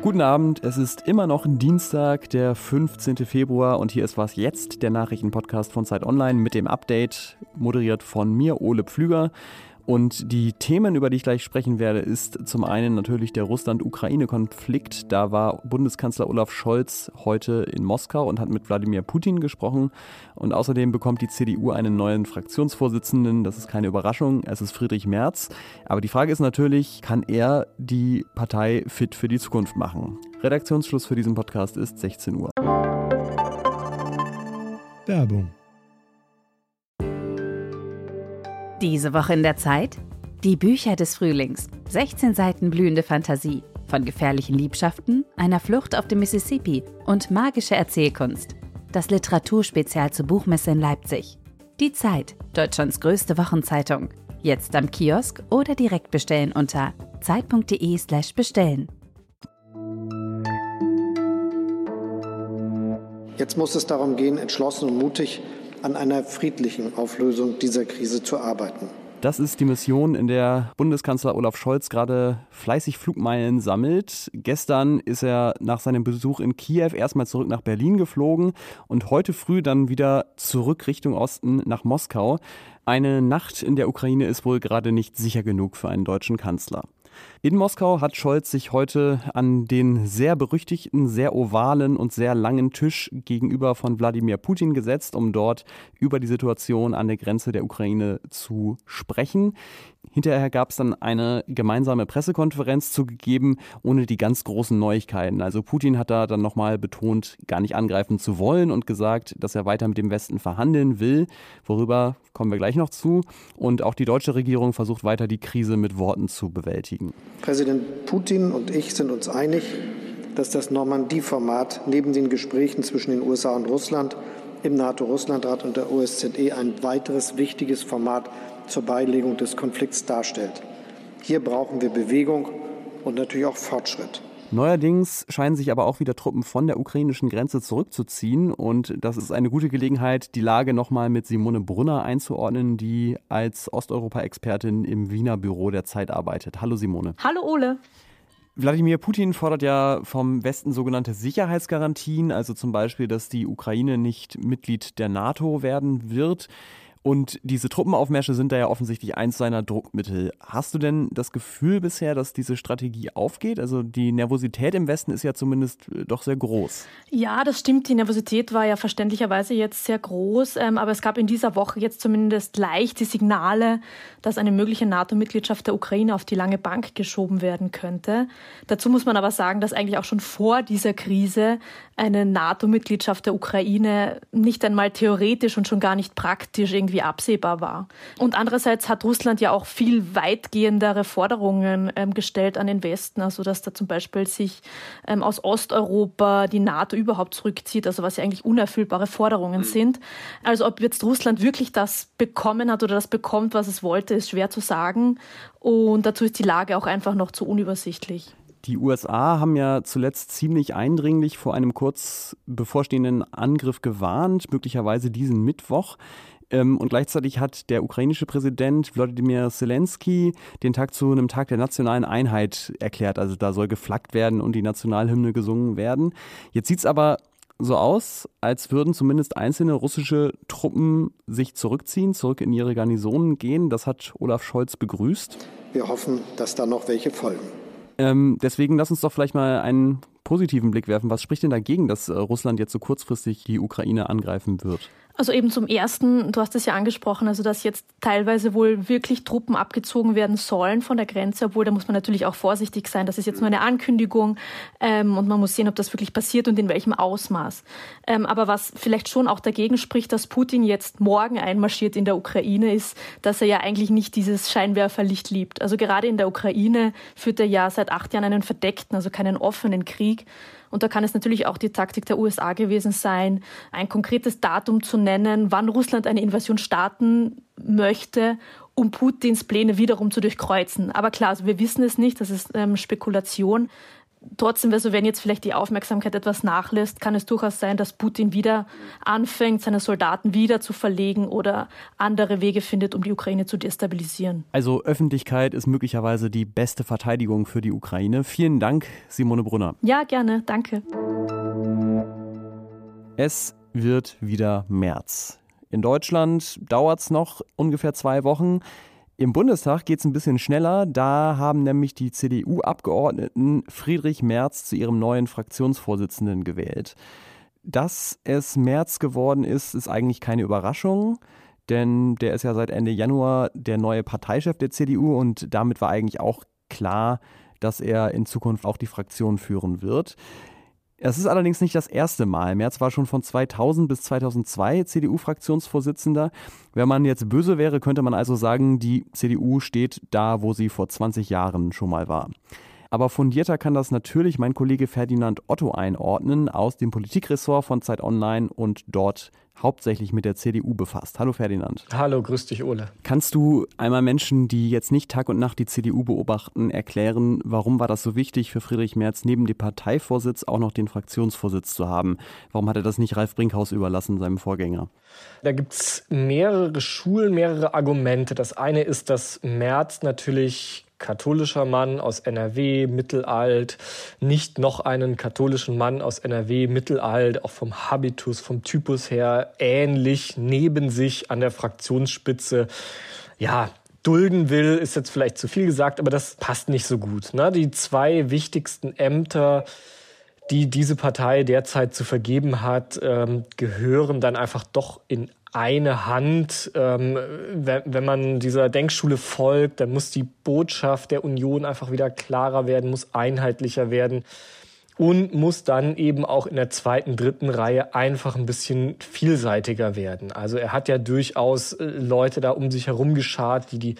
Guten Abend, es ist immer noch Dienstag, der 15. Februar und hier ist was jetzt, der Nachrichtenpodcast von Zeit Online mit dem Update, moderiert von mir, Ole Pflüger. Und die Themen, über die ich gleich sprechen werde, ist zum einen natürlich der Russland-Ukraine-Konflikt. Da war Bundeskanzler Olaf Scholz heute in Moskau und hat mit Wladimir Putin gesprochen. Und außerdem bekommt die CDU einen neuen Fraktionsvorsitzenden. Das ist keine Überraschung, es ist Friedrich Merz. Aber die Frage ist natürlich, kann er die Partei fit für die Zukunft machen? Redaktionsschluss für diesen Podcast ist 16 Uhr. Werbung Diese Woche in der Zeit? Die Bücher des Frühlings. 16 Seiten blühende Fantasie. Von gefährlichen Liebschaften, einer Flucht auf dem Mississippi und magische Erzählkunst. Das Literaturspezial zur Buchmesse in Leipzig. Die Zeit, Deutschlands größte Wochenzeitung. Jetzt am Kiosk oder direkt bestellen unter zeit.de/slash bestellen. Jetzt muss es darum gehen, entschlossen und mutig an einer friedlichen Auflösung dieser Krise zu arbeiten. Das ist die Mission, in der Bundeskanzler Olaf Scholz gerade fleißig Flugmeilen sammelt. Gestern ist er nach seinem Besuch in Kiew erstmal zurück nach Berlin geflogen und heute früh dann wieder zurück Richtung Osten nach Moskau. Eine Nacht in der Ukraine ist wohl gerade nicht sicher genug für einen deutschen Kanzler. In Moskau hat Scholz sich heute an den sehr berüchtigten, sehr ovalen und sehr langen Tisch gegenüber von Wladimir Putin gesetzt, um dort über die Situation an der Grenze der Ukraine zu sprechen. Hinterher gab es dann eine gemeinsame Pressekonferenz zugegeben, ohne die ganz großen Neuigkeiten. Also Putin hat da dann nochmal betont, gar nicht angreifen zu wollen und gesagt, dass er weiter mit dem Westen verhandeln will. Worüber kommen wir gleich noch zu. Und auch die deutsche Regierung versucht weiter, die Krise mit Worten zu bewältigen. Präsident Putin und ich sind uns einig, dass das Normandie-Format neben den Gesprächen zwischen den USA und Russland im NATO-Russland-Rat und der OSZE ein weiteres wichtiges Format zur Beilegung des Konflikts darstellt. Hier brauchen wir Bewegung und natürlich auch Fortschritt. Neuerdings scheinen sich aber auch wieder Truppen von der ukrainischen Grenze zurückzuziehen und das ist eine gute Gelegenheit, die Lage nochmal mit Simone Brunner einzuordnen, die als Osteuropa-Expertin im Wiener Büro der Zeit arbeitet. Hallo Simone. Hallo Ole. Wladimir Putin fordert ja vom Westen sogenannte Sicherheitsgarantien, also zum Beispiel, dass die Ukraine nicht Mitglied der NATO werden wird. Und diese Truppenaufmärsche sind da ja offensichtlich eins seiner Druckmittel. Hast du denn das Gefühl bisher, dass diese Strategie aufgeht? Also die Nervosität im Westen ist ja zumindest äh, doch sehr groß. Ja, das stimmt. Die Nervosität war ja verständlicherweise jetzt sehr groß. Ähm, aber es gab in dieser Woche jetzt zumindest leichte Signale, dass eine mögliche NATO-Mitgliedschaft der Ukraine auf die lange Bank geschoben werden könnte. Dazu muss man aber sagen, dass eigentlich auch schon vor dieser Krise eine NATO-Mitgliedschaft der Ukraine nicht einmal theoretisch und schon gar nicht praktisch irgendwie irgendwie absehbar war. Und andererseits hat Russland ja auch viel weitgehendere Forderungen ähm, gestellt an den Westen, also dass da zum Beispiel sich ähm, aus Osteuropa die NATO überhaupt zurückzieht, also was ja eigentlich unerfüllbare Forderungen mhm. sind. Also ob jetzt Russland wirklich das bekommen hat oder das bekommt, was es wollte, ist schwer zu sagen. Und dazu ist die Lage auch einfach noch zu unübersichtlich. Die USA haben ja zuletzt ziemlich eindringlich vor einem kurz bevorstehenden Angriff gewarnt, möglicherweise diesen Mittwoch. Ähm, und gleichzeitig hat der ukrainische Präsident Wladimir Zelensky den Tag zu einem Tag der nationalen Einheit erklärt. Also da soll geflaggt werden und die Nationalhymne gesungen werden. Jetzt sieht es aber so aus, als würden zumindest einzelne russische Truppen sich zurückziehen, zurück in ihre Garnisonen gehen. Das hat Olaf Scholz begrüßt. Wir hoffen, dass da noch welche folgen. Ähm, deswegen lass uns doch vielleicht mal einen positiven Blick werfen. Was spricht denn dagegen, dass äh, Russland jetzt so kurzfristig die Ukraine angreifen wird? Also eben zum Ersten, du hast es ja angesprochen, also dass jetzt teilweise wohl wirklich Truppen abgezogen werden sollen von der Grenze, obwohl da muss man natürlich auch vorsichtig sein. Das ist jetzt nur eine Ankündigung ähm, und man muss sehen, ob das wirklich passiert und in welchem Ausmaß. Ähm, aber was vielleicht schon auch dagegen spricht, dass Putin jetzt morgen einmarschiert in der Ukraine, ist, dass er ja eigentlich nicht dieses Scheinwerferlicht liebt. Also gerade in der Ukraine führt er ja seit acht Jahren einen verdeckten, also keinen offenen Krieg. Und da kann es natürlich auch die Taktik der USA gewesen sein, ein konkretes Datum zu nennen, wann Russland eine Invasion starten möchte, um Putins Pläne wiederum zu durchkreuzen. Aber klar, also wir wissen es nicht, das ist ähm, Spekulation. Trotzdem, also wenn jetzt vielleicht die Aufmerksamkeit etwas nachlässt, kann es durchaus sein, dass Putin wieder anfängt, seine Soldaten wieder zu verlegen oder andere Wege findet, um die Ukraine zu destabilisieren. Also Öffentlichkeit ist möglicherweise die beste Verteidigung für die Ukraine. Vielen Dank, Simone Brunner. Ja, gerne. Danke. Es wird wieder März. In Deutschland dauert es noch ungefähr zwei Wochen. Im Bundestag geht es ein bisschen schneller. Da haben nämlich die CDU-Abgeordneten Friedrich Merz zu ihrem neuen Fraktionsvorsitzenden gewählt. Dass es Merz geworden ist, ist eigentlich keine Überraschung, denn der ist ja seit Ende Januar der neue Parteichef der CDU und damit war eigentlich auch klar, dass er in Zukunft auch die Fraktion führen wird. Es ist allerdings nicht das erste Mal. Merz war schon von 2000 bis 2002 CDU-Fraktionsvorsitzender. Wenn man jetzt böse wäre, könnte man also sagen, die CDU steht da, wo sie vor 20 Jahren schon mal war. Aber fundierter kann das natürlich mein Kollege Ferdinand Otto einordnen aus dem Politikressort von Zeit Online und dort hauptsächlich mit der CDU befasst. Hallo Ferdinand. Hallo, grüß dich, Ole. Kannst du einmal Menschen, die jetzt nicht Tag und Nacht die CDU beobachten, erklären, warum war das so wichtig für Friedrich Merz, neben dem Parteivorsitz auch noch den Fraktionsvorsitz zu haben? Warum hat er das nicht Ralf Brinkhaus überlassen, seinem Vorgänger? Da gibt es mehrere Schulen, mehrere Argumente. Das eine ist, dass Merz natürlich katholischer Mann aus NRW, mittelalt, nicht noch einen katholischen Mann aus NRW, mittelalt, auch vom Habitus, vom Typus her ähnlich neben sich an der Fraktionsspitze. Ja, dulden will, ist jetzt vielleicht zu viel gesagt, aber das passt nicht so gut. Ne? Die zwei wichtigsten Ämter, die diese Partei derzeit zu vergeben hat, ähm, gehören dann einfach doch in eine Hand. Ähm, wenn, wenn man dieser Denkschule folgt, dann muss die Botschaft der Union einfach wieder klarer werden, muss einheitlicher werden und muss dann eben auch in der zweiten, dritten Reihe einfach ein bisschen vielseitiger werden. Also er hat ja durchaus äh, Leute da um sich herum geschart, die die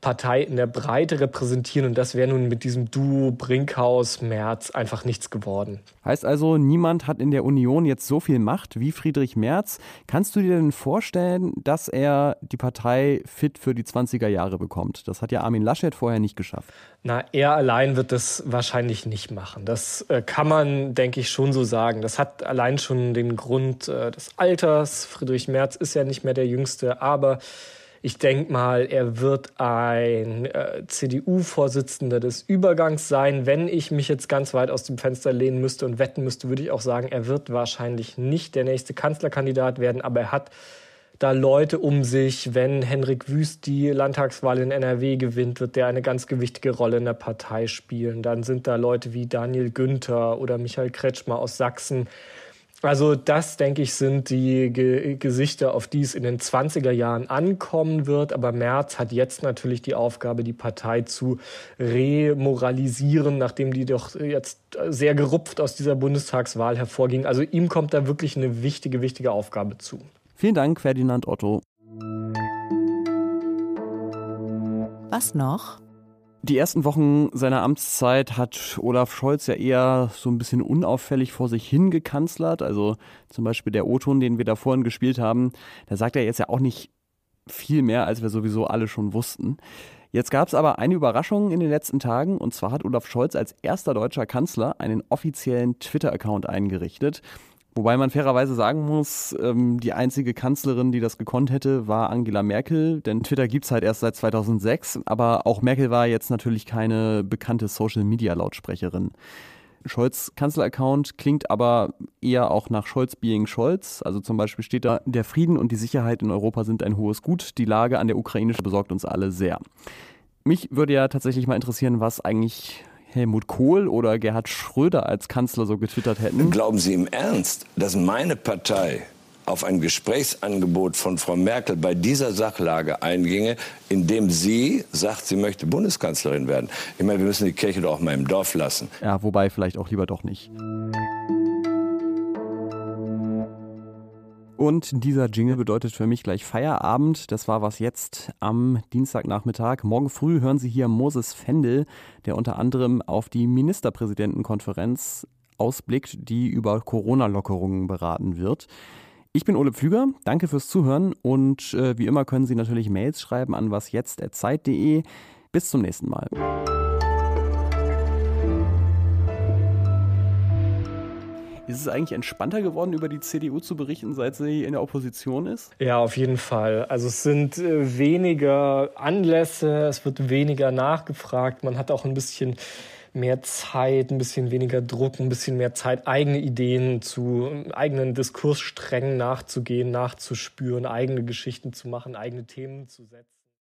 Partei in der Breite repräsentieren. Und das wäre nun mit diesem Duo Brinkhaus-Merz einfach nichts geworden. Heißt also, niemand hat in der Union jetzt so viel Macht wie Friedrich Merz. Kannst du dir denn vorstellen, dass er die Partei fit für die 20er Jahre bekommt? Das hat ja Armin Laschet vorher nicht geschafft. Na, er allein wird das wahrscheinlich nicht machen. Das äh, kann man, denke ich, schon so sagen. Das hat allein schon den Grund äh, des Alters. Friedrich Merz ist ja nicht mehr der Jüngste, aber ich denke mal, er wird ein äh, CDU-Vorsitzender des Übergangs sein. Wenn ich mich jetzt ganz weit aus dem Fenster lehnen müsste und wetten müsste, würde ich auch sagen, er wird wahrscheinlich nicht der nächste Kanzlerkandidat werden, aber er hat da Leute um sich. Wenn Henrik Wüst die Landtagswahl in NRW gewinnt, wird der eine ganz gewichtige Rolle in der Partei spielen. Dann sind da Leute wie Daniel Günther oder Michael Kretschmer aus Sachsen. Also das, denke ich, sind die Ge Gesichter, auf die es in den 20er Jahren ankommen wird. Aber Merz hat jetzt natürlich die Aufgabe, die Partei zu remoralisieren, nachdem die doch jetzt sehr gerupft aus dieser Bundestagswahl hervorging. Also ihm kommt da wirklich eine wichtige, wichtige Aufgabe zu. Vielen Dank, Ferdinand Otto. Was noch? Die ersten Wochen seiner Amtszeit hat Olaf Scholz ja eher so ein bisschen unauffällig vor sich hingekanzlert. Also zum Beispiel der O-Ton, den wir da vorhin gespielt haben, da sagt er jetzt ja auch nicht viel mehr, als wir sowieso alle schon wussten. Jetzt gab es aber eine Überraschung in den letzten Tagen und zwar hat Olaf Scholz als erster deutscher Kanzler einen offiziellen Twitter-Account eingerichtet. Wobei man fairerweise sagen muss, ähm, die einzige Kanzlerin, die das gekonnt hätte, war Angela Merkel, denn Twitter gibt es halt erst seit 2006, aber auch Merkel war jetzt natürlich keine bekannte Social-Media-Lautsprecherin. Scholz Kanzler-Account klingt aber eher auch nach Scholz being Scholz. Also zum Beispiel steht da, der Frieden und die Sicherheit in Europa sind ein hohes Gut. Die Lage an der Ukraine besorgt uns alle sehr. Mich würde ja tatsächlich mal interessieren, was eigentlich Helmut Kohl oder Gerhard Schröder als Kanzler so getwittert hätten. Glauben Sie im Ernst, dass meine Partei auf ein Gesprächsangebot von Frau Merkel bei dieser Sachlage einginge, indem sie sagt, sie möchte Bundeskanzlerin werden. Ich meine, wir müssen die Kirche doch auch mal im Dorf lassen. Ja, wobei vielleicht auch lieber doch nicht. Und dieser Jingle bedeutet für mich gleich Feierabend. Das war was jetzt am Dienstagnachmittag. Morgen früh hören Sie hier Moses Fendel, der unter anderem auf die Ministerpräsidentenkonferenz ausblickt, die über Corona-Lockerungen beraten wird. Ich bin Ole Pflüger, danke fürs Zuhören und äh, wie immer können Sie natürlich Mails schreiben an wasjetzt.zeit.de. Bis zum nächsten Mal. Ist es eigentlich entspannter geworden, über die CDU zu berichten, seit sie in der Opposition ist? Ja, auf jeden Fall. Also es sind äh, weniger Anlässe, es wird weniger nachgefragt, man hat auch ein bisschen mehr Zeit, ein bisschen weniger Druck, ein bisschen mehr Zeit, eigene Ideen zu, eigenen Diskurssträngen nachzugehen, nachzuspüren, eigene Geschichten zu machen, eigene Themen zu setzen.